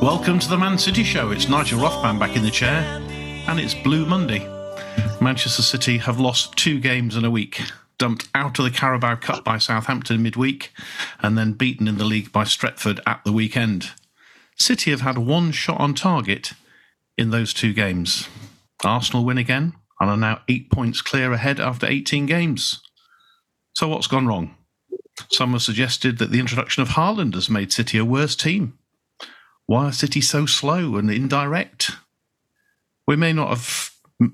Welcome to the Man City Show. It's Nigel Rothband back in the chair, and it's Blue Monday. Manchester City have lost two games in a week, dumped out of the Carabao Cup by Southampton midweek, and then beaten in the league by Stretford at the weekend. City have had one shot on target in those two games. Arsenal win again and are now eight points clear ahead after 18 games. So, what's gone wrong? Some have suggested that the introduction of Haaland has made City a worse team. Why are City so slow and indirect? We may not have,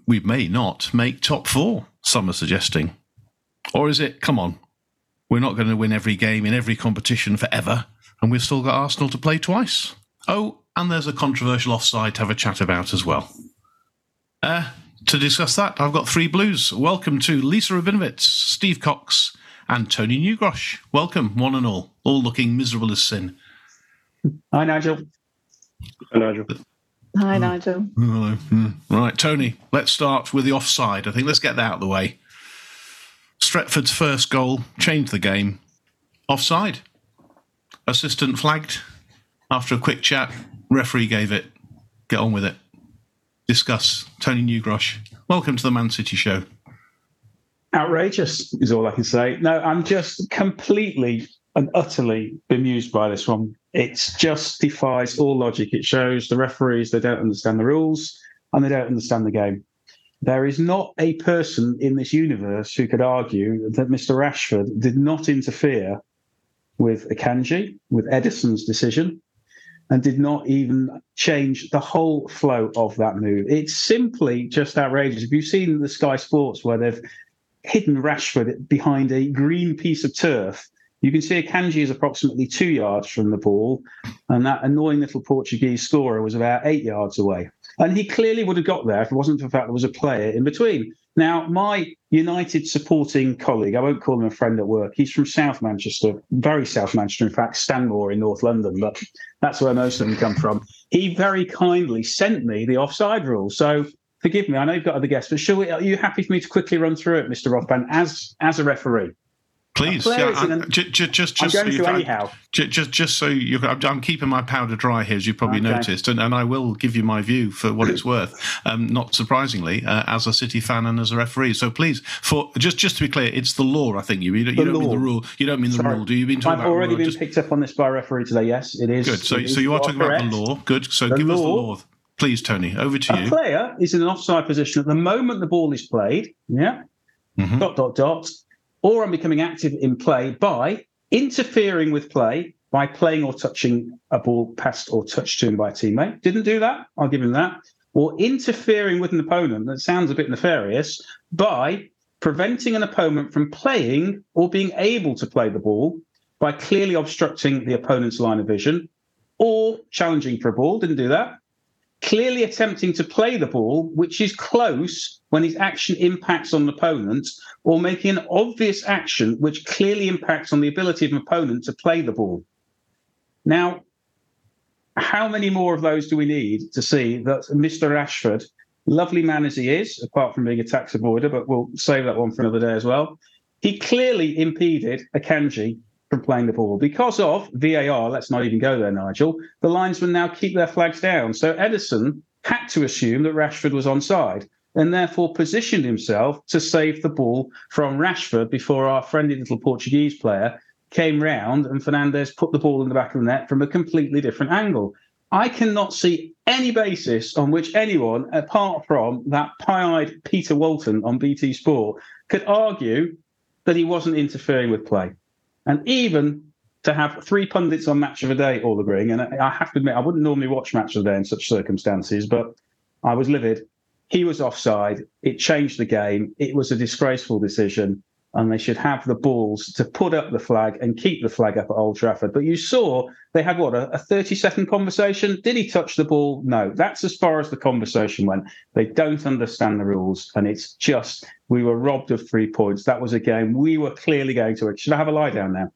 we may not make top four, some are suggesting. Or is it, come on, we're not going to win every game in every competition forever, and we've still got Arsenal to play twice? Oh, and there's a controversial offside to have a chat about as well. Uh, to discuss that, I've got three blues. Welcome to Lisa Rabinowitz, Steve Cox, and Tony Newgrosh. Welcome, one and all, all looking miserable as sin. Hi, Nigel. Hi, Nigel. Hi, Nigel. Hello. Hmm. Right, Tony, let's start with the offside. I think let's get that out of the way. Stretford's first goal changed the game. Offside. Assistant flagged. After a quick chat, referee gave it. Get on with it. Discuss. Tony Newgrosh. Welcome to the Man City Show. Outrageous is all I can say. No, I'm just completely and utterly bemused by this one. It just defies all logic. It shows the referees they don't understand the rules and they don't understand the game. There is not a person in this universe who could argue that Mr. Rashford did not interfere with Akanji, with Ederson's decision, and did not even change the whole flow of that move. It's simply just outrageous. If you've seen the Sky Sports where they've hidden Rashford behind a green piece of turf, you can see Akanji is approximately two yards from the ball, and that annoying little Portuguese scorer was about eight yards away. And he clearly would have got there if it wasn't for the fact there was a player in between. Now, my United supporting colleague, I won't call him a friend at work, he's from South Manchester, very South Manchester, in fact, Stanmore in North London, but that's where most of them come from. He very kindly sent me the offside rule. So forgive me, I know you've got other guests, but shall we, are you happy for me to quickly run through it, Mr. Rothband, as as a referee? Please, yeah, I- an- ju- ju- just, I'm just, going so you- anyhow. ju- just, just so you, I'm, I'm keeping my powder dry here, as you probably Okay. noticed, and, and I will give you my view for what it's worth. Um, not surprisingly, uh, as a City fan and as a referee. So please, for just, just to be clear, it's the law. I think you, you, you don't mean the rule. You don't mean the Sorry. rule, do you? Been talking I've about already been Just- picked up on this by a referee today. Yes, it is. good. So, so you are talking about the law. Good. So The give us the law- law, please, Tony. Over to A you. player is in an offside position at the moment the ball is played. Yeah. Mhm. Dot dot dot. Or I'm becoming active in play by interfering with play by playing or touching a ball passed or touched to him by a teammate. Didn't do that. I'll give him that. Or interfering with an opponent. That sounds a bit nefarious by preventing an opponent from playing or being able to play the ball by clearly obstructing the opponent's line of vision or challenging for a ball. Didn't do that clearly attempting to play the ball, which is close when his action impacts on an opponent, or making an obvious action which clearly impacts on the ability of an opponent to play the ball. Now, how many more of those do we need to see that Mr. Rashford, lovely man as he is, apart from being a tax avoider, but we'll save that one for another day as well. He clearly impeded Akanji from playing the ball because of VAR. Let's not even go there, Nigel. The linesmen now keep their flags down. So Ederson had to assume that Rashford was onside and therefore positioned himself to save the ball from Rashford before our friendly little Portuguese player came round and Fernandes put the ball in the back of the net from a completely different angle. I cannot see any basis on which anyone, apart from that pie-eyed Peter Walton on BT Sport, could argue that he wasn't interfering with play. And even to have three pundits on Match of the Day all agreeing, and I have to admit, I wouldn't normally watch Match of the Day in such circumstances, but I was livid. He was offside. It changed the game. It was a disgraceful decision and they should have the balls to put up the flag and keep the flag up at Old Trafford. But you saw they had what a, 30 second conversation. Did he touch the ball? No. That's as far as the conversation went. They don't understand the rules, and it's just we were robbed of three points. That was a game we were clearly going to. win. Should I have a lie down now?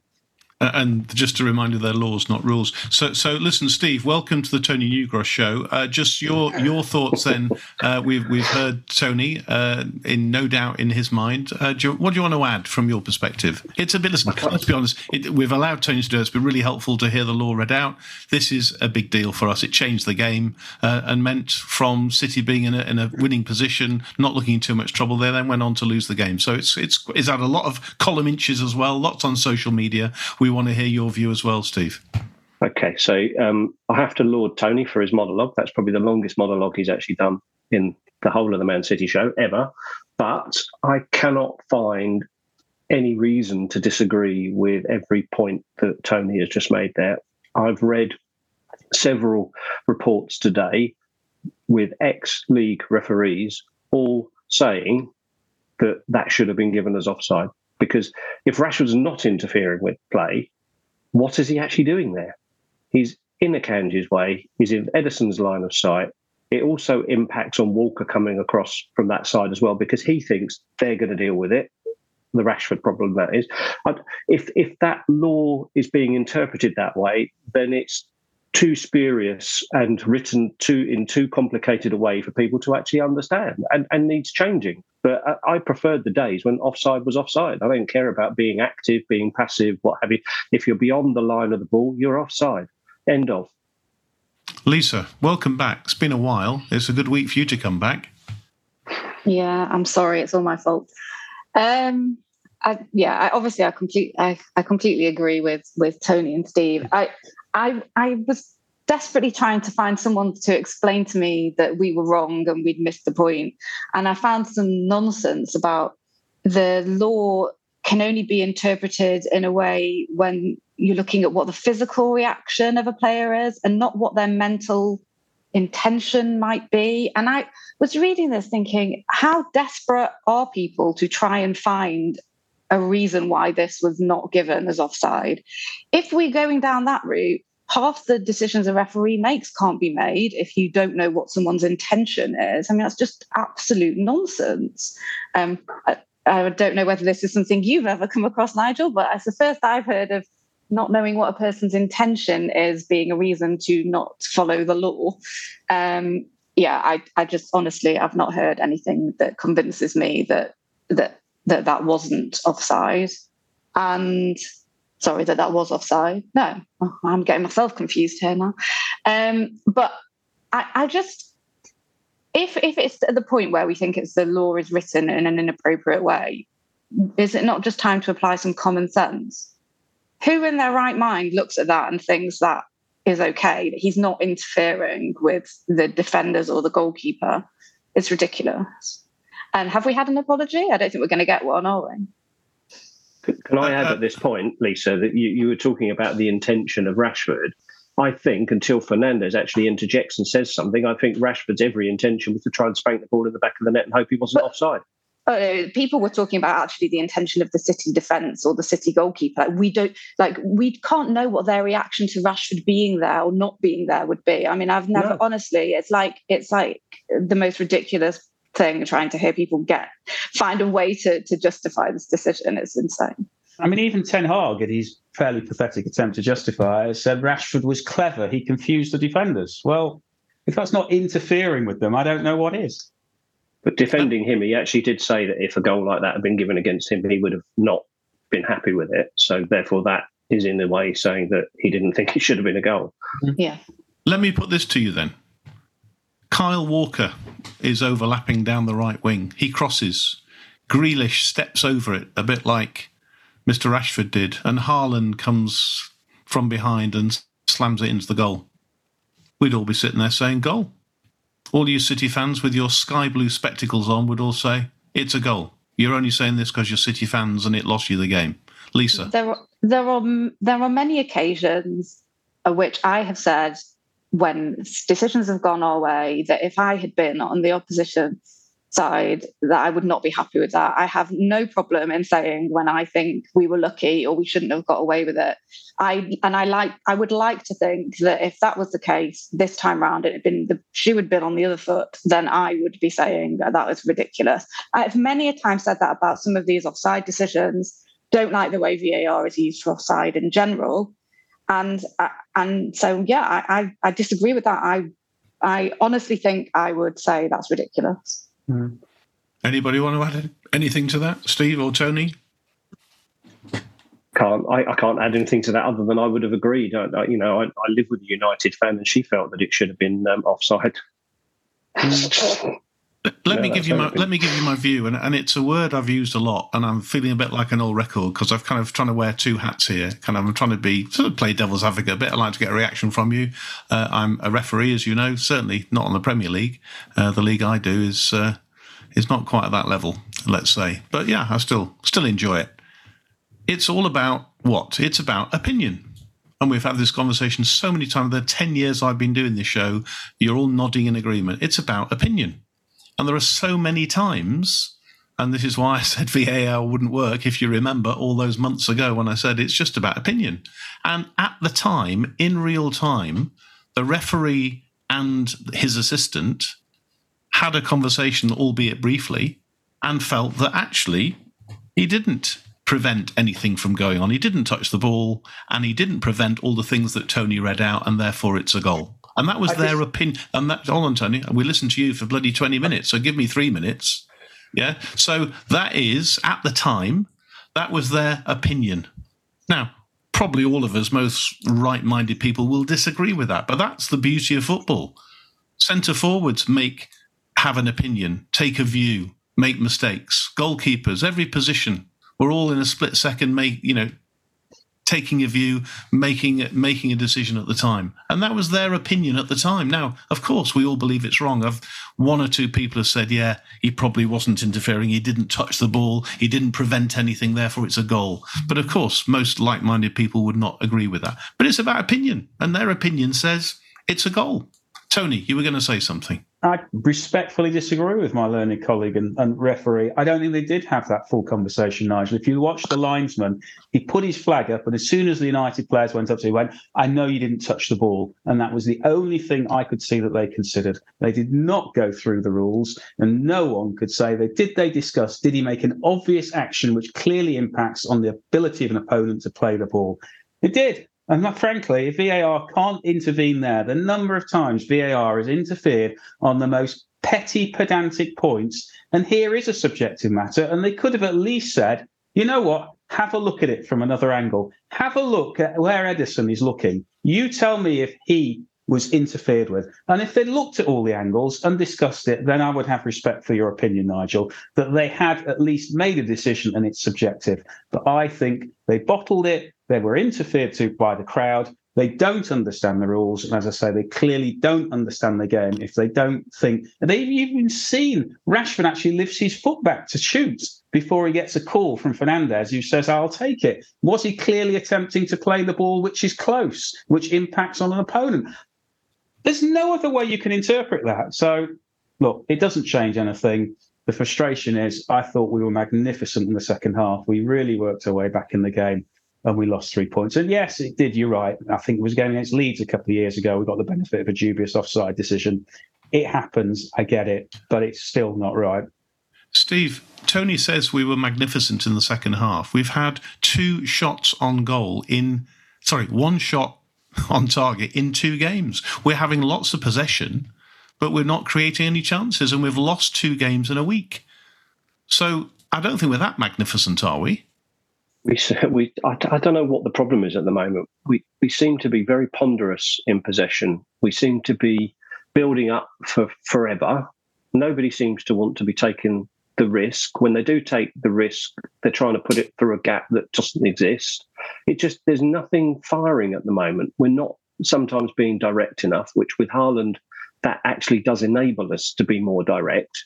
Uh, and just a reminder, they're laws, not rules. So, so listen, Steve. Welcome to the Tony Newgrosh show. Uh, just your your thoughts. Then uh, we've we've heard Tony uh, in no doubt in his mind. Uh, do you, what do you want to add from your perspective? It's a bit. Listen, let's be honest. It, we've allowed Tony to do it. It's been really helpful to hear the law read out. This is a big deal for us. It changed the game uh, and meant from City being in a, in a winning position, not looking in too much trouble. They then went on to lose the game. So it's it's it's had a lot of column inches as well. Lots on social media. We we want to hear your view as well, Steve. Okay, so um, I have to laud Tony for his monologue. That's probably the longest monologue he's actually done in the whole of the Man City show ever. But I cannot find any reason to disagree with every point that Tony has just made there. I've read several reports today with ex league referees all saying that that should have been given as offside. Because if Rashford's not interfering with play, what is he actually doing there? He's in Akanji's way, he's in Ederson's line of sight. It also impacts on Walker coming across from that side as well because he thinks they're going to deal with it. The Rashford problem, that is. If if that law is being interpreted that way, then it's too spurious and written too in too complicated a way for people to actually understand and, and needs changing. But I, I preferred the days when offside was offside. I don't care about being active, being passive, what have you. If you're beyond the line of the ball, you're offside. End of. Lisa, welcome back. It's been a while. It's a good week for you to come back. Yeah, I'm sorry. It's all my fault. Um, I, yeah, I, obviously, I complete, I, I completely agree with with Tony and Steve. I, I, I was desperately trying to find someone to explain to me that we were wrong and we'd missed the point. And I found some nonsense about the law can only be interpreted in a way when you're looking at what the physical reaction of a player is and not what their mental intention might be. And I was reading this thinking, how desperate are people to try and find a reason why this was not given as offside? If we're going down that route, half the decisions a referee makes can't be made if you don't know what someone's intention is. I mean, that's just absolute nonsense. Um, I, I, don't know whether this is something you've ever come across, Nigel, but it's the first I've heard of not knowing what a person's intention is being a reason to not follow the law. Um, yeah, I, I just honestly, I've not heard anything that convinces me that that that that wasn't offside. And sorry that that was offside. No, oh, I'm getting myself confused here now. Um, but I, I, just, if if it's at the point where we think it's the law is written in an inappropriate way, is it not just time to apply some common sense? Who in their right mind looks at that and thinks that is okay, that he's not interfering with the defenders or the goalkeeper? It's ridiculous. And have we had an apology? I don't think we're going to get one, are we? Can I add uh, at this point, Lisa, that you, you were talking about the intention of Rashford? I think until Fernandes actually interjects and says something, I think Rashford's every intention was to try and spank the ball in the back of the net and hope he wasn't but, offside. Uh, people were talking about actually the intention of the City defence or the City goalkeeper. Like we don't like we can't know what their reaction to Rashford being there or not being there would be. I mean, I've never no. honestly. It's like it's like the most ridiculous thing trying to hear people get find a way to to justify this decision. It's insane. I mean, even Ten Hag, in his fairly pathetic attempt to justify it, said Rashford was clever. He confused the defenders. Well, if that's not interfering with them, I don't know what is. But defending him, he actually did say that if a goal like that had been given against him, he would have not been happy with it. So therefore, that is in a way saying that he didn't think it should have been a goal. Yeah. Let me put this to you then. Kyle Walker is overlapping down the right wing. He crosses. Grealish steps over it, a bit like Mr. Rashford did, and Haaland comes from behind and slams it into the goal. We'd all be sitting there saying goal. All you City fans with your sky blue spectacles on would all say it's a goal. You're only saying this because you're City fans and it lost you the game. Lisa. There are there are there are many occasions at which I have said when decisions have gone our way that if I had been on the opposition side that I would not be happy with that. I have no problem in saying when I think we were lucky or we shouldn't have got away with it. I and I like I would like to think that if that was the case this time round it had been the shoe had been on the other foot, then I would be saying that that was ridiculous. I've many a time said that about some of these offside decisions. Don't like the way VAR is used for offside in general. And and so yeah, I, I, I disagree with that. I I honestly think I would say that's ridiculous. Mm. Anybody want to add anything to that, Steve or Tony? Can't I, I can't add anything to that other than I would have agreed. I, I, you know, I, I, live with a United fan, and she felt that it should have been um, offside. let yeah, me give you my let me give you my view, and, and it's a word I've used a lot, and I'm feeling a bit like an old record because I've kind of trying to wear two hats here. Kind of, I'm trying to be sort of play devil's advocate a bit. I like to get a reaction from you. Uh, I'm a referee, as you know, certainly not on the Premier League. Uh, the league I do is uh, is not quite at that level, let's say. But yeah, I still still enjoy it. It's all about what? It's about opinion. And we've had this conversation so many times. The 10 years I've been doing this show, you're all nodding in agreement. It's about opinion. And there are so many times, and this is why I said VAR wouldn't work, if you remember all those months ago when I said it's just about opinion. And at the time, in real time, the referee and his assistant had a conversation, albeit briefly, and felt that actually he didn't prevent anything from going on. He didn't touch the ball and he didn't prevent all the things that Tony read out, and therefore it's a goal. And that was I their just... opinion. And that, hold on, Tony, we listened to you for bloody 20 minutes, so give me three minutes. Yeah. So that is, at the time, that was their opinion. Now, probably all of us, most right minded people, will disagree with that, but that's the beauty of football. Centre forwards make have an opinion, take a view, make mistakes. Goalkeepers, every position, we're all in a split second, make you know, taking a view, making making a decision at the time, and that was their opinion at the time. Now, of course, we all believe it's wrong. I've one or two people have said, yeah, he probably wasn't interfering. He didn't touch the ball. He didn't prevent anything. Therefore, it's a goal. But of course, most like-minded people would not agree with that. But it's about opinion, and their opinion says it's a goal. Tony, you were going to say something. I respectfully disagree with my learned colleague and, and, referee. I don't think they did have that full conversation, Nigel. If you watch the linesman, he put his flag up, and as soon as the United players went up to him, he went, I know you didn't touch the ball. And that was the only thing I could see that they considered. They did not go through the rules, and no one could say they did they discuss, did he make an obvious action which clearly impacts on the ability of an opponent to play the ball? It did. And frankly, if VAR can't intervene there, the number of times VAR has interfered on the most petty, pedantic points, and here is a subjective matter, and they could have at least said, you know what, have a look at it from another angle. Have a look at where Ederson is looking. You tell me if he was interfered with. And if they looked at all the angles and discussed it, then I would have respect for your opinion, Nigel, that they had at least made a decision and it's subjective. But I think they bottled it, they were interfered to by the crowd. They don't understand the rules. And as I say, they clearly don't understand the game if they don't think. And they've even seen Rashford actually lifts his foot back to shoot before he gets a call from Fernandes who says, I'll take it. Was he clearly attempting to play the ball which is close, which impacts on an opponent? There's no other way you can interpret that. So, look, it doesn't change anything. The frustration is I thought we were magnificent in the second half. We really worked our way back in the game and we lost three points. And yes, it did. You're right. I think it was going against Leeds a couple of years ago. We got the benefit of a dubious offside decision. It happens. I get it, but it's still not right. Steve, Tony says we were magnificent in the second half. We've had two shots on goal in, sorry, one shot on target in two games. We're having lots of possession, but we're not creating any chances, and we've lost two games in a week. So I don't think we're that magnificent, are we? We, we I, I don't know what the problem is at the moment. We we seem to be very ponderous in possession. We seem to be building up for forever. Nobody seems to want to be taking the risk. When they do take the risk, they're trying to put it through a gap that doesn't exist. It just there's nothing firing at the moment. We're not sometimes being direct enough, which with Haaland, that actually does enable us to be more direct.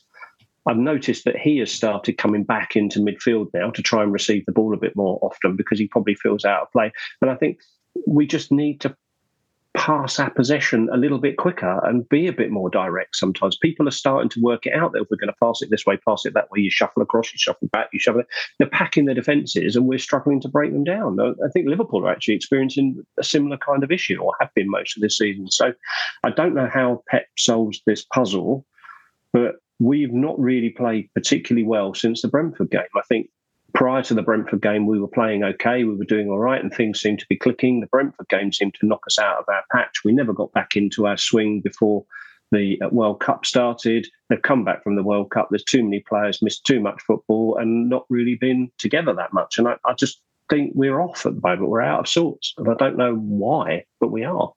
I've noticed that he has started coming back into midfield now to try and receive the ball a bit more often because he probably feels out of play. And I think we just need to pass our possession a little bit quicker and be a bit more direct sometimes. People are starting to work it out that if we're going to pass it this way, pass it that way, you shuffle across, you shuffle back, you shuffle it. They're packing their defences and we're struggling to break them down. I think Liverpool are actually experiencing a similar kind of issue or have been most of this season. So I don't know how Pep solves this puzzle, but we've not really played particularly well since the Brentford game. I think prior to the Brentford game, we were playing okay. We were doing all right, and things seemed to be clicking. The Brentford game seemed to knock us out of our patch. We never got back into our swing before the uh, World Cup started. They've come back from the World Cup. There's too many players, missed too much football, and not really been together that much. And I, I just think we're off at the moment. We're out of sorts, and I don't know why, but we are.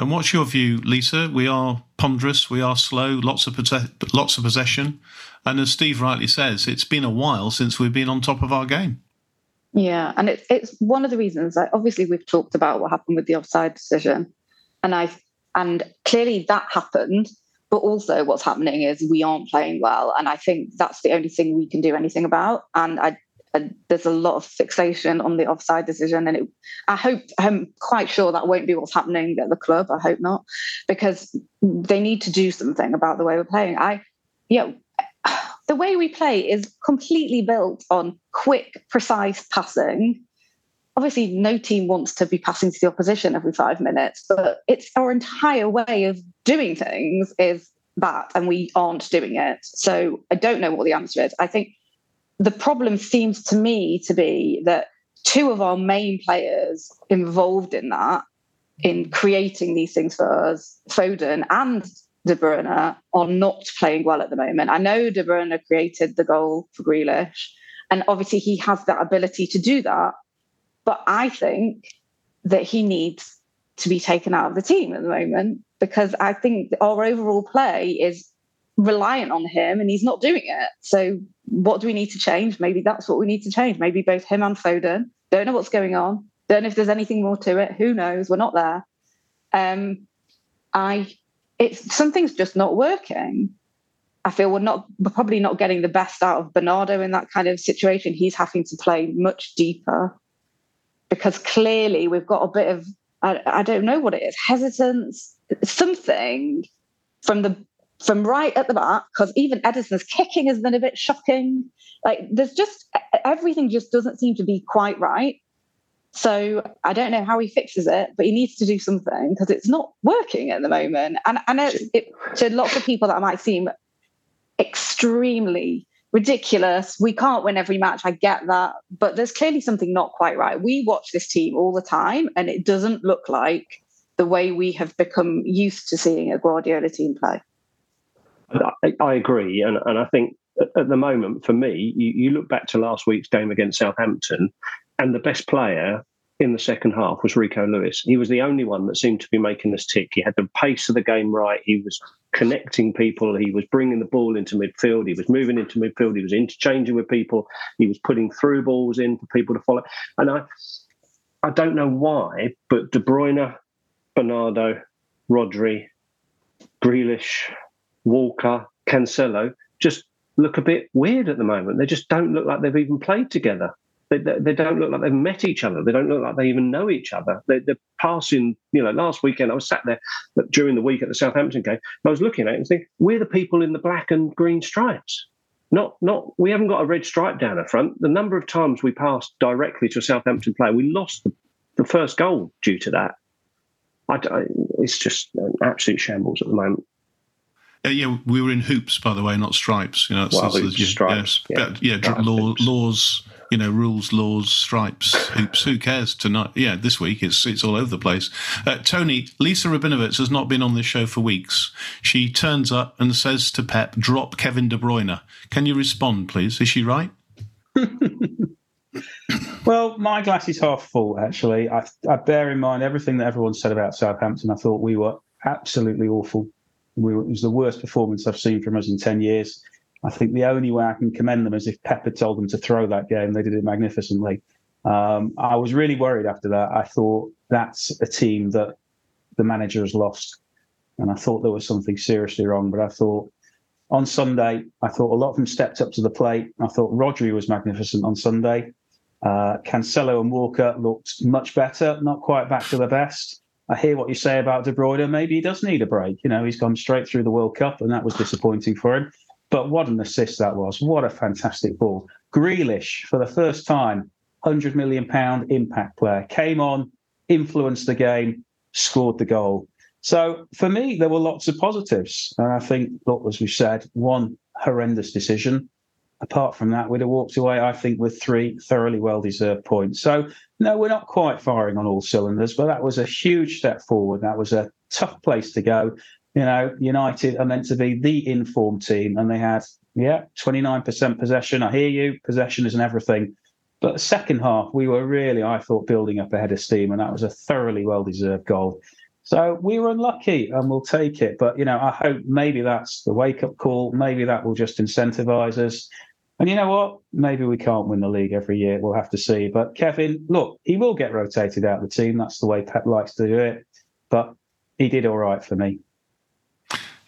And what's your view, Lisa? We are ponderous, we are slow, lots of lots of possession, and as Steve rightly says, it's been a while since we've been on top of our game. Yeah, and it's it's one of the reasons. Like obviously, we've talked about what happened with the offside decision, and I and clearly that happened. But also, what's happening is we aren't playing well, and I think that's the only thing we can do anything about. And I and there's a lot of fixation on the offside decision. And it, I hope, I'm quite sure that won't be what's happening at the club. I hope not, because they need to do something about the way we're playing. I, know, the way we play is completely built on quick, precise passing. Obviously, no team wants to be passing to the opposition every five minutes, but it's our entire way of doing things is that, and we aren't doing it. So I don't know what the answer is. I think the problem seems to me to be that two of our main players involved in that, in creating these things for us, Foden and De Bruyne, are not playing well at the moment. I know De Bruyne created the goal for Grealish, and obviously he has that ability to do that. But I think that he needs to be taken out of the team at the moment because I think our overall play is reliant on him and he's not doing it. So what do we need to change? Maybe that's what we need to change. Maybe both him and Foden. Don't know what's going on. Don't know if there's anything more to it. Who knows? We're not there. Um, I it's something's just not working. I feel we're not we're probably not getting the best out of Bernardo in that kind of situation. He's having to play much deeper because clearly we've got a bit of I, I don't know what it is hesitance something from the from right at the back, because even Ederson's kicking has been a bit shocking. Like there's just everything just doesn't seem to be quite right. So I don't know how he fixes it, but he needs to do something because it's not working at the moment. And I know it, to lots of people that might seem extremely ridiculous. We can't win every match. I get that, but there's clearly something not quite right. We watch this team all the time, and it doesn't look like the way we have become used to seeing a Guardiola team play. I, I agree, and and I think at the moment for me, you, you look back to last week's game against Southampton, and the best player in the second half was Rico Lewis. He was the only one that seemed to be making us tick. He had the pace of the game right. He was connecting people. He was bringing the ball into midfield. He was moving into midfield. He was interchanging with people. He was putting through balls in for people to follow. And I, I don't know why, but De Bruyne, Bernardo, Rodri, Grealish, Walker, Cancelo just look a bit weird at the moment. They just don't look like they've even played together. They, they, they don't look like they've met each other. They don't look like they even know each other. They, are passing, you know, last weekend I was sat there during the week at the Southampton game. I was looking at it and thinking, we're the people in the black and green stripes. Not, not. We haven't got a red stripe down the front. The number of times we passed directly to a Southampton player, we lost the, the first goal due to that. I, I, it's just an absolute shambles at the moment. Uh, yeah, we were in hoops, by the way, not stripes. You know, well, hoops, yeah, stripes. Yeah, yeah, yeah law, laws, you know, rules, laws, stripes, hoops. Who cares tonight? Yeah, this week it's it's all over the place. Uh, Tony, Lisa Rabinowitz has not been on this show for weeks. She turns up and says to Pep, "Drop Kevin De Bruyne." Can you respond, please? Is she right? well, my glass is half full. Actually, I, I bear in mind everything that everyone said about Southampton. I thought we were absolutely awful we were, it was the worst performance I've seen from us in 10 years. I think the only way I can commend them is if Pepper told them to throw that game. They did it magnificently. Um, I was really worried after that. I thought that's a team that the manager has lost. And I thought there was something seriously wrong. But I thought on Sunday, I thought a lot of them stepped up to the plate. I thought Rodri was magnificent on Sunday. Uh, Cancelo and Walker looked much better, not quite back to the best. I hear what you say about De Bruyne. Maybe he does need a break. You know, he's gone straight through the World Cup, and that was disappointing for him. But what an assist that was! What a fantastic ball. Grealish, for the first time, hundred million pound impact player, came on, influenced the game, scored the goal. So for me, there were lots of positives, and I think, look, as we said, one horrendous decision apart from that, we'd have walked away, I think, with three thoroughly well deserved points. So, no, we're not quite firing on all cylinders, but that was a huge step forward. That was a tough place to go. You know, United are meant to be the informed team, and they had, yeah, 29% possession. I hear you, possession isn't everything. But the second half, we were really, I thought, building up ahead of steam, and that was a thoroughly well deserved goal. So we were unlucky and we'll take it. But, you know, I hope maybe that's the wake up call. Maybe that will just incentivize us. And you know what? Maybe we can't win the league every year. We'll have to see. But Kevin, look, he will get rotated out of the team. That's the way Pep likes to do it. But he did all right for me.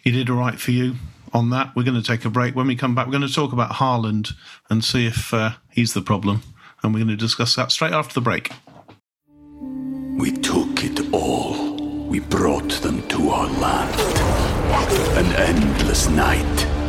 He did all right for you on that. We're going to take a break. When we come back, we're going to talk about Haaland and see if uh, he's the problem. And we're going to discuss that straight after the break. We took it all. We brought them to our land. An endless night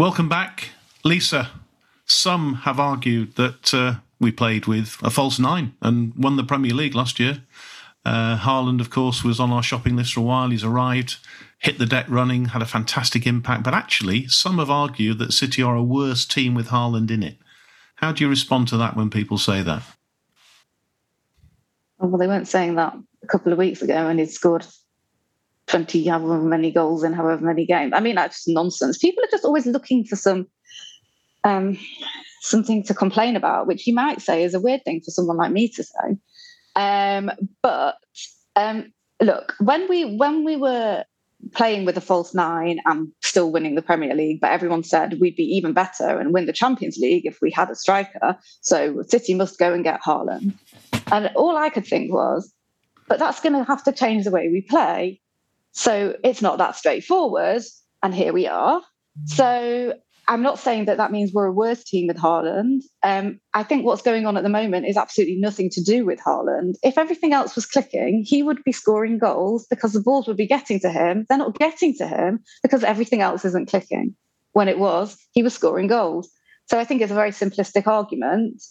Welcome back, Lisa. Some have argued that uh, we played with a false nine and won the Premier League last year. Uh, Haaland, of course, was on our shopping list for a while. He's arrived, hit the deck running, had a fantastic impact. But actually, some have argued that City are a worse team with Haaland in it. How do you respond to that when people say that? Well, they weren't saying that a couple of weeks ago when he'd scored 20 however many goals in however many games. I mean, that's nonsense. People are just always looking for some um, something to complain about, which you might say is a weird thing for someone like me to say. Um, but um, look, when we when we were playing with a false nine and still winning the Premier League, but everyone said we'd be even better and win the Champions League if we had a striker. So City must go and get Haaland. And all I could think was, but that's going to have to change the way we play. So it's not that straightforward. And here we are. So I'm not saying that that means we're a worse team with Haaland. Um, I think what's going on at the moment is absolutely nothing to do with Haaland. If everything else was clicking, he would be scoring goals because the balls would be getting to him. They're not getting to him because everything else isn't clicking. When it was, he was scoring goals. So I think it's a very simplistic argument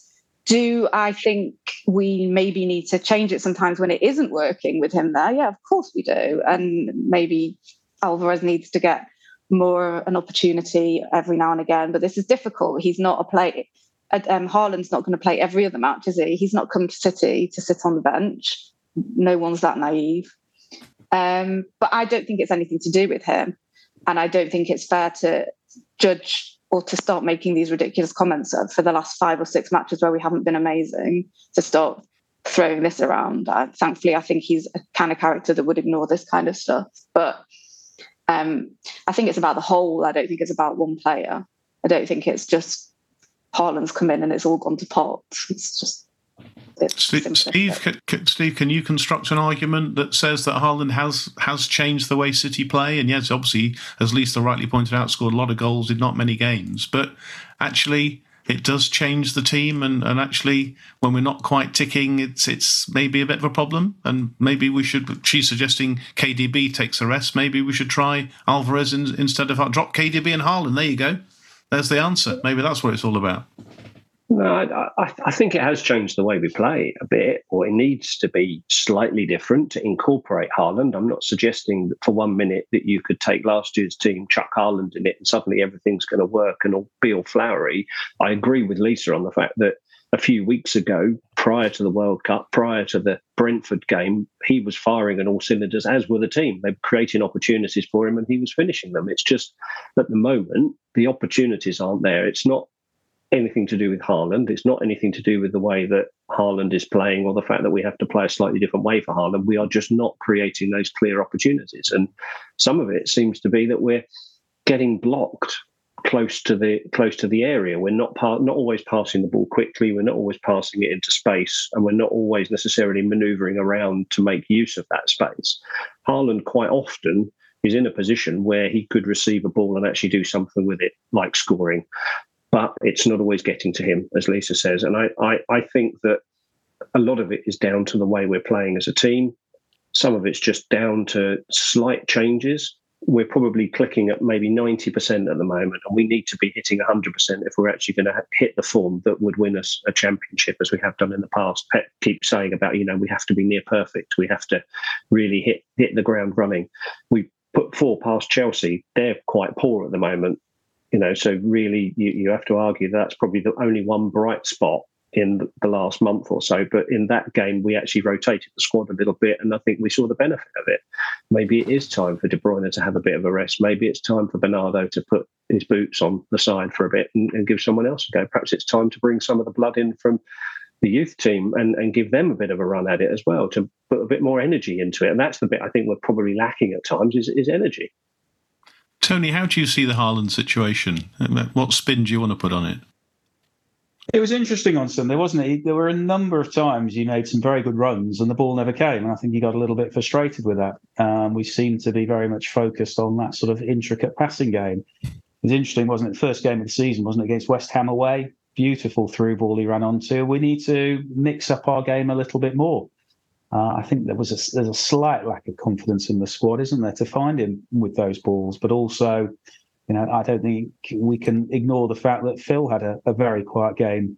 do I think we maybe need to change it sometimes when it isn't working with him there? Yeah, of course we do. And maybe Alvarez needs to get more an opportunity every now and again. But this is difficult. He's not a play. Um, Haaland's not going to play every other match, is he? He's not come to City to sit on the bench. No one's that naive. Um, but I don't think it's anything to do with him. And I don't think it's fair to judge or to start making these ridiculous comments for the last five or six matches where we haven't been amazing to start throwing this around. Uh, thankfully, I think he's a kind of character that would ignore this kind of stuff. But um, I think it's about the whole. I don't think it's about one player. I don't think it's just Haaland's come in and it's all gone to pot. It's just Steve, Steve, can, Steve, can you construct an argument that says that Haaland has has changed the way City play? And yes, obviously, as Lisa rightly pointed out, scored a lot of goals in not many games, but actually it does change the team. And, and actually when we're not quite ticking it's it's maybe a bit of a problem. And maybe we should she's suggesting KDB takes a rest. Maybe we should try Alvarez in, instead of drop KDB and Haaland. There you go. There's the answer. Maybe that's what it's all about no, I, I, think it has changed the way we play a bit, or it needs to be slightly different to incorporate Haaland. I'm not suggesting for one minute that you could take last year's team, chuck Haaland in it, and suddenly everything's going to work and all be all flowery. I agree with Lisa on the fact that a few weeks ago, prior to the World Cup, prior to the Brentford game, he was firing on all cylinders, as were the team. They were creating opportunities for him and he was finishing them. It's just at the moment, the opportunities aren't there. It's not anything to do with Haaland. It's not anything to do with the way that Haaland is playing or the fact that we have to play a slightly different way for Haaland. We are just not creating those clear opportunities. And some of it seems to be that we're getting blocked close to the close to the area. We're not par- not always passing the ball quickly. We're not always passing it into space, and we're not always necessarily manoeuvring around to make use of that space. Haaland quite often is in a position where he could receive a ball and actually do something with it, like scoring but it's not always getting to him, as Lisa says. And I, I, I think that a lot of it is down to the way we're playing as a team. Some of it's just down to slight changes. We're probably clicking at maybe 90% at the moment, and we need to be hitting 100% if we're actually going to hit the form that would win us a championship, as we have done in the past. Pep keeps saying about, you know, we have to be near perfect. We have to really hit hit the ground running. We put four past Chelsea. They're quite poor at the moment you know, so really you, you have to argue that's probably the only one bright spot in the last month or so. But in that game, we actually rotated the squad a little bit, and I think we saw the benefit of it. Maybe it is time for De Bruyne to have a bit of a rest. Maybe it's time for Bernardo to put his boots on the side for a bit and, and give someone else a go. Perhaps it's time to bring some of the blood in from the youth team and, and give them a bit of a run at it as well to put a bit more energy into it. And that's the bit I think we're probably lacking at times is, is energy. Tony, how do you see the Haaland situation? What spin do you want to put on it? It was interesting on Sunday, wasn't it? There were a number of times you made some very good runs and the ball never came. And I think you got a little bit frustrated with that. Um, we seemed to be very much focused on that sort of intricate passing game. It was interesting, wasn't it? First game of the season, wasn't it, against West Ham away? Beautiful through ball he ran onto. We need to mix up our game a little bit more. Uh, I think there was a, there's a slight lack of confidence in the squad, isn't there, to find him with those balls. But also, you know, I don't think we can ignore the fact that Phil had a, a very quiet game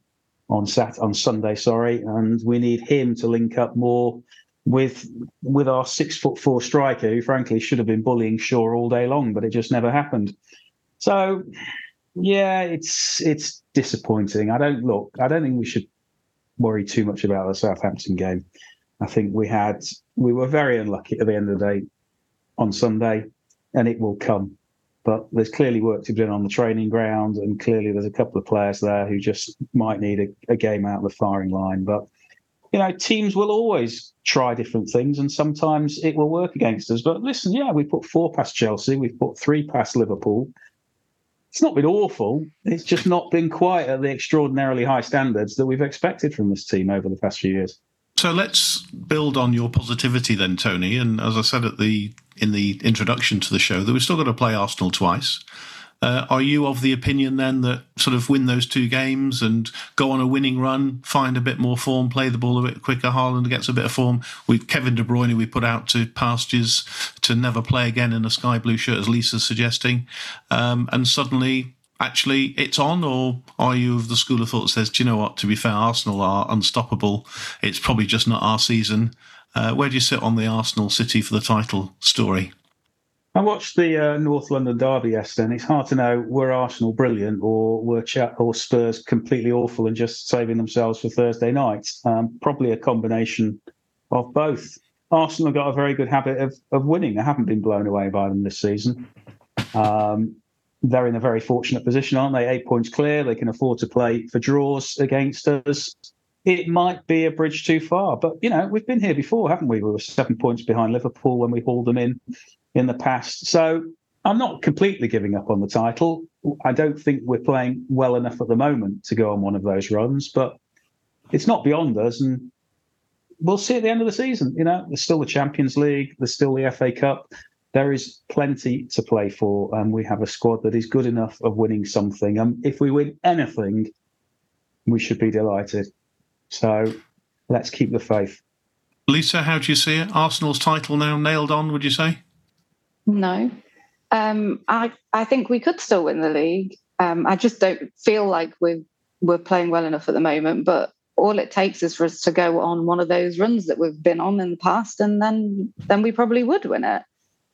on Sat on Sunday, sorry, and we need him to link up more with with our six foot four striker, who frankly should have been bullying Shaw all day long, but it just never happened. So, yeah, it's it's disappointing. I don't look. I don't think we should worry too much about the Southampton game. I think we had we were very unlucky at the end of the day on Sunday, and it will come. But there's clearly work to be done on the training ground, and clearly there's a couple of players there who just might need a, a game out of the firing line. But you know, teams will always try different things, and sometimes it will work against us. But listen, yeah, we put four past Chelsea, we've put three past Liverpool. It's not been awful. It's just not been quite at the extraordinarily high standards that we've expected from this team over the past few years. So let's build on your positivity then, Tony. And as I said at the in the introduction to the show, that we're still going to play Arsenal twice. Uh, are you of the opinion then that sort of win those two games and go on a winning run, find a bit more form, play the ball a bit quicker? Haaland gets a bit of form. With Kevin De Bruyne, we put out to pastures to never play again in a sky blue shirt, as Lisa's suggesting. Um, and suddenly actually it's on, or are you of the school of thought that says, do you know what? To be fair, Arsenal are unstoppable. It's probably just not our season. Uh, where do you sit on the Arsenal City for the title story? I watched the uh, North London derby yesterday, and it's hard to know were Arsenal brilliant or were Ch- or Spurs completely awful and just saving themselves for Thursday night. Um, probably a combination of both. Arsenal got a very good habit of, of winning. I haven't been blown away by them this season. Um, they're in a very fortunate position, aren't they? Eight points clear. They can afford to play for draws against us. It might be a bridge too far, but you know we've been here before, haven't we? We were seven points behind Liverpool when we hauled them in in the past. So I'm not completely giving up on the title. I don't think we're playing well enough at the moment to go on one of those runs, but it's not beyond us, and we'll see at the end of the season. You know, there's still the Champions League, there's still the FA Cup. There is plenty to play for, and we have a squad that is good enough of winning something. And um, if we win anything, we should be delighted. So let's keep the faith. Lisa, how do you see it? Arsenal's title now nailed on, would you say? No. Um, I I think we could still win the league. Um, I just don't feel like we're we're playing well enough at the moment. But all it takes is for us to go on one of those runs that we've been on in the past, and then then we probably would win it.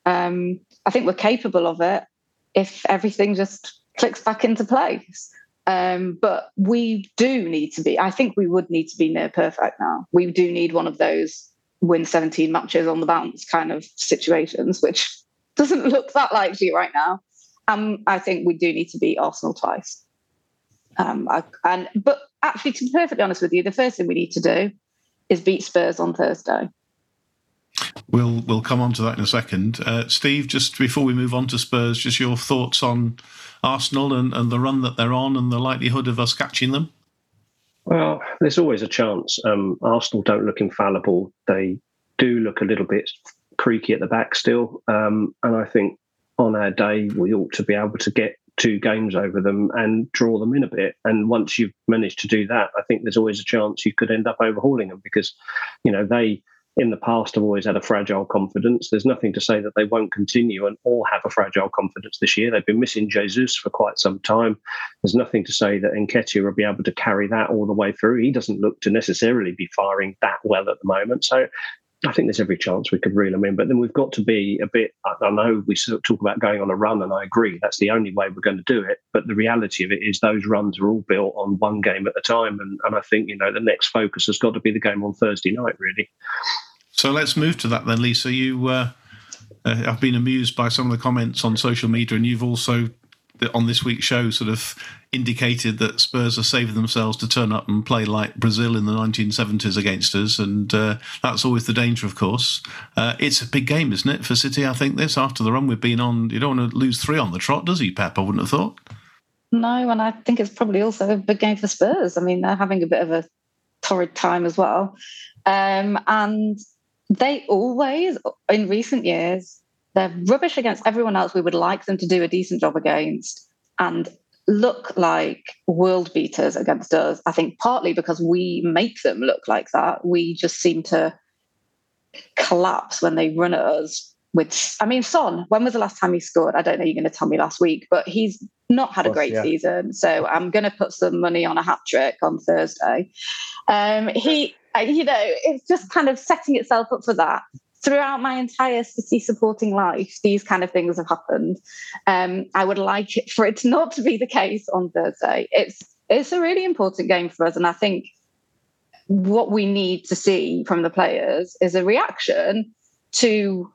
Um, I think we're capable of it if everything just clicks back into place. Um, but we do need to be, I think we would need to be near perfect now. We do need one of those win 17 matches on the bounce kind of situations, which doesn't look that likely right now. Um, I think we do need to beat Arsenal twice. Um, I, and but actually, to be perfectly honest with you, the first thing we need to do is beat Spurs on Thursday. We'll we'll come on to that in a second. Uh, Steve, just before we move on to Spurs, just your thoughts on Arsenal and, and the run that they're on and the likelihood of us catching them? Well, there's always a chance. Um, Arsenal don't look infallible. They do look a little bit creaky at the back still. Um, and I think on our day, we ought to be able to get two games over them and draw them in a bit. And once you've managed to do that, I think there's always a chance you could end up overhauling them because, you know, they in the past have always had a fragile confidence. There's nothing to say that they won't continue and all have a fragile confidence this year. They've been missing Jesus for quite some time. There's nothing to say that Nketiah will be able to carry that all the way through. He doesn't look to necessarily be firing that well at the moment. So I think there's every chance we could reel them in. But then we've got to be a bit. I know we talk about going on a run, and I agree that's the only way we're going to do it. But the reality of it is those runs are all built on one game at a time, and, and I think you know the next focus has got to be the game on Thursday night, really. So let's move to that then, Lisa. You, uh, uh, I've been amused by some of the comments on social media, and you've also on this week's show sort of indicated that Spurs are saving themselves to turn up and play like Brazil in the 1970s against us, and uh, that's always the danger, of course. Uh, it's a big game, isn't it, for City? I think this after the run we've been on, you don't want to lose three on the trot, does he, Pep? I wouldn't have thought. No, and I think it's probably also a big game for Spurs. I mean, they're having a bit of a torrid time as well, um, and they always, in recent years, they're rubbish against everyone else we would like them to do a decent job against and look like world beaters against us. I think partly because we make them look like that. We just seem to collapse when they run at us with I mean Son, when was the last time he scored? I don't know, you're gonna tell me last week, but he's not had a great yeah. season. So I'm gonna put some money on a hat trick on Thursday. Um, he you know, it's just kind of setting itself up for that. Throughout my entire city supporting life, these kind of things have happened. Um, I would like for it not to be the case on Thursday. It's it's a really important game for us, and I think what we need to see from the players is a reaction to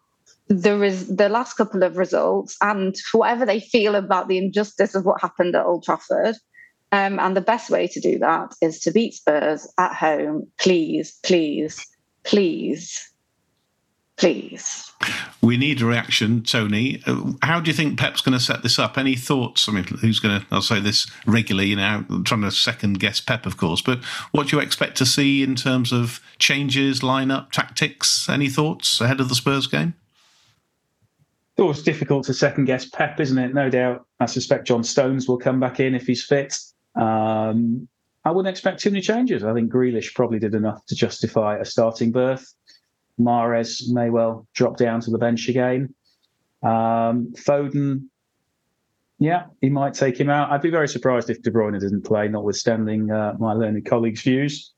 the res- the last couple of results and whatever they feel about the injustice of what happened at Old Trafford um, and the best way to do that is to beat Spurs at home. Please, please, please, please. We need a reaction, Tony. Uh, how do you think Pep's going to set this up? Any thoughts? I mean, who's going to, I'll say this regularly, you know, trying to second guess Pep, of course, but what do you expect to see in terms of changes, lineup, tactics? Any thoughts ahead of the Spurs game? It's always difficult to second guess Pep, isn't it? No doubt. I suspect John Stones will come back in if he's fit. Um, I wouldn't expect too many changes. I think Grealish probably did enough to justify a starting berth. Mahrez may well drop down to the bench again. Um, Foden, yeah, he might take him out. I'd be very surprised if De Bruyne didn't play, notwithstanding uh, my learned colleagues' views.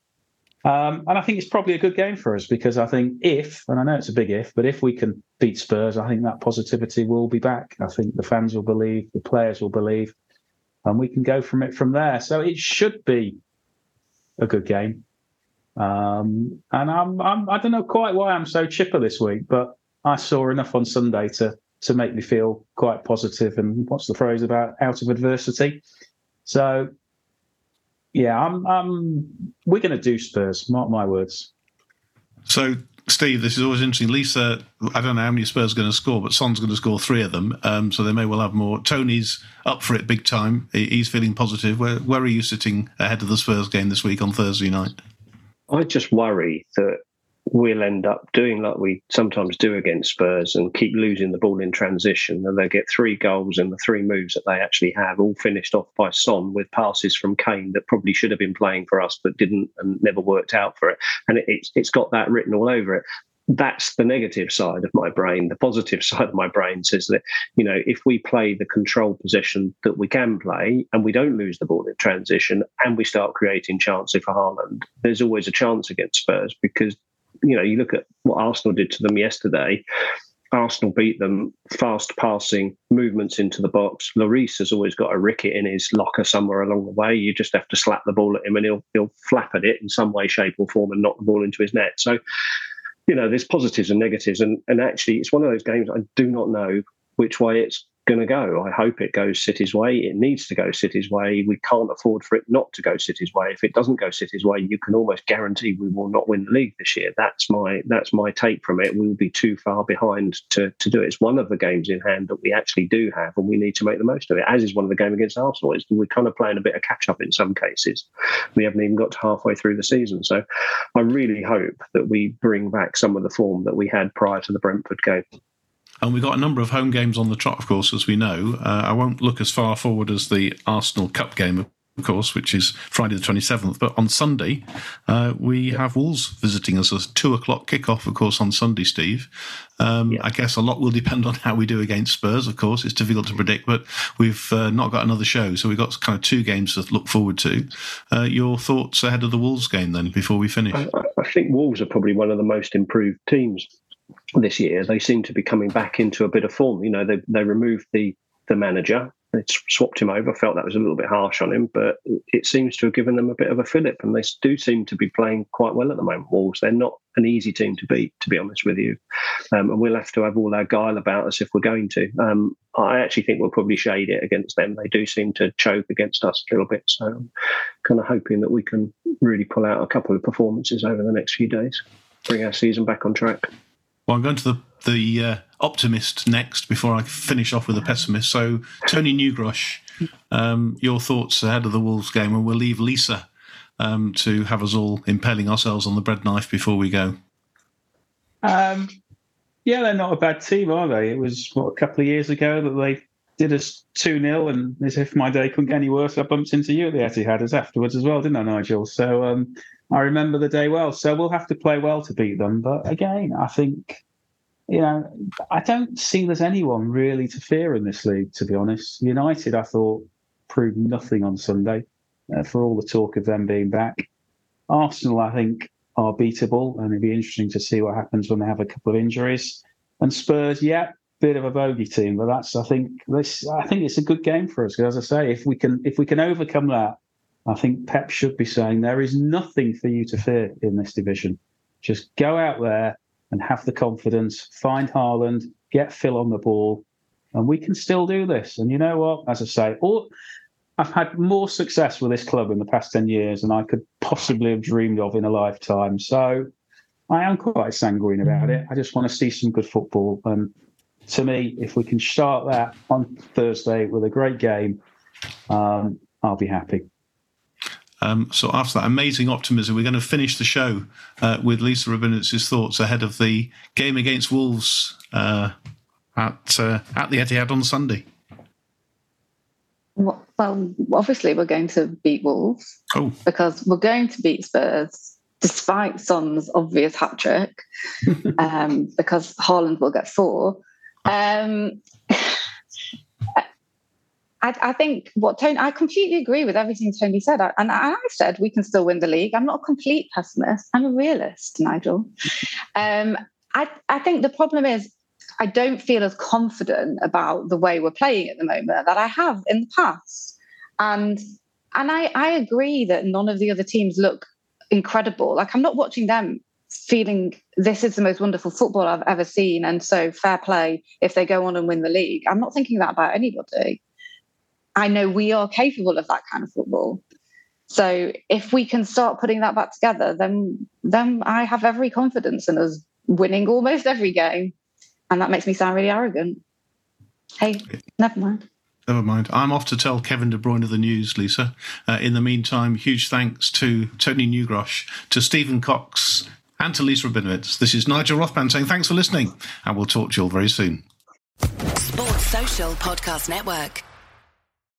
Um, and I think it's probably a good game for us because I think if, and I know it's a big if, but if we can beat Spurs, I think that positivity will be back. I think the fans will believe, the players will believe and we can go from it from there. So it should be a good game. Um, and I'm, I'm, I don't know quite why I'm so chipper this week, but I saw enough on Sunday to to make me feel quite positive. And what's the phrase about out of adversity? So yeah, I'm, I'm we're going to do Spurs. Mark my words. So Steve, this is always interesting. Lisa, I don't know how many Spurs are going to score, but Son's going to score three of them, um, so they may well have more. Tony's up for it big time. He's feeling positive. Where, where are you sitting ahead of the Spurs game this week on Thursday night? I just worry that we'll end up doing like we sometimes do against Spurs and keep losing the ball in transition. And they'll get three goals and the three moves that they actually have, all finished off by Son with passes from Kane that probably should have been playing for us but didn't and never worked out for it. And it, it's, it's got that written all over it that's the negative side of my brain. The positive side of my brain says that, you know, if we play the control position that we can play and we don't lose the ball in transition and we start creating chances for Haaland, there's always a chance against Spurs because, you know, you look at what Arsenal did to them yesterday. Arsenal beat them fast passing movements into the box. Lloris has always got a ricket in his locker somewhere along the way. You just have to slap the ball at him and he'll he'll flap at it in some way, shape, or form and knock the ball into his net. So you know, there's positives and negatives, and and actually, it's one of those games I do not know which way it's going to go. I hope it goes City's way. It needs to go City's way. We can't afford for it not to go City's way. If it doesn't go City's way, you can almost guarantee we will not win the league this year. That's my that's my take from it. We will be too far behind to to do it. It's one of the games in hand that we actually do have, and we need to make the most of it. As is one of the game against Arsenal. It's, we're kind of playing a bit of catch up in some cases. We haven't even got to halfway through the season, so I really hope that we bring back some of the form that we had prior to the Brentford game. And we've got a number of home games on the trot, of course, as we know. Uh, I won't look as far forward as the Arsenal Cup game, of course, which is Friday the 27th. But on Sunday, uh, we have Wolves visiting us as two o'clock kickoff, of course, on Sunday, Steve. Um, yeah. I guess a lot will depend on how we do against Spurs, of course. It's difficult to predict, but we've uh, not got another show. So we've got kind of two games to look forward to. Uh, your thoughts ahead of the Wolves game, then, before we finish? I, I think Wolves are probably one of the most improved teams this year, they seem to be coming back into a bit of form. You know, they they removed the the manager, they swapped him over. Felt that was a little bit harsh on him, but it seems to have given them a bit of a fillip, and they do seem to be playing quite well at the moment. Wolves, they're not an easy team to beat, to be honest with you, um, and we'll have to have all our guile about us if we're going to. Um, I actually think we'll probably shade it against them. They do seem to choke against us a little bit, so I'm kind of hoping that we can really pull out a couple of performances over the next few days, bring our season back on track. Well, I'm going to the the uh, optimist next before I finish off with the pessimist. So, Tony Newgrosh, um, your thoughts ahead of the Wolves game, and we'll leave Lisa um, to have us all impaling ourselves on the bread knife before we go. Um, yeah, they're not a bad team, are they? It was what a couple of years ago that they did us 2 0, and as if my day couldn't get any worse, I bumped into you at the Etihad afterwards as well, didn't I, Nigel? So um, I remember the day well. So we'll have to play well to beat them. But again, I think, you know, I don't see there's anyone really to fear in this league, to be honest. United, I thought, proved nothing on Sunday uh, for all the talk of them being back. Arsenal, I think, are beatable, and it'd be interesting to see what happens when they have a couple of injuries. And Spurs, yeah, bit of a bogey team, but that's I think this I think it's a good game for us because as I say, if we can if we can overcome that I think Pep should be saying there is nothing for you to fear in this division. Just go out there and have the confidence, find Haaland, get Phil on the ball, and we can still do this. And you know what? As I say, all, I've had more success with this club in the past 10 years than I could possibly have dreamed of in a lifetime. So I am quite sanguine about it. I just want to see some good football. And to me, if we can start that on Thursday with a great game, um, I'll be happy. Um, so after that amazing optimism, we're going to finish the show uh, with Lisa Rabinowitz's thoughts ahead of the game against Wolves uh, at uh, at the Etihad on Sunday. Well, obviously we're going to beat Wolves oh. because we're going to beat Spurs despite Son's obvious hat trick, um, because Haaland will get four. Um, I, I, think what Tony, I completely agree with everything Tony said. I, and I said we can still win the league. I'm not a complete pessimist. I'm a realist, Nigel. Um, I, I think the problem is I don't feel as confident about the way we're playing at the moment that I have in the past. And and I, I agree that none of the other teams look incredible. Like I'm not watching them feeling this is the most wonderful football I've ever seen. And so fair play if they go on and win the league. I'm not thinking that about anybody. I know we are capable of that kind of football. So if we can start putting that back together, then then I have every confidence in us winning almost every game. And that makes me sound really arrogant. Hey, never mind. Never mind. I'm off to tell Kevin De Bruyne of the news, Lisa. Uh, in the meantime, huge thanks to Tony Newgrosh, to Stephen Cox, and to Lisa Rabinowitz. This is Nigel Rothband saying thanks for listening, and we'll talk to you all very soon. Sports Social Podcast Network.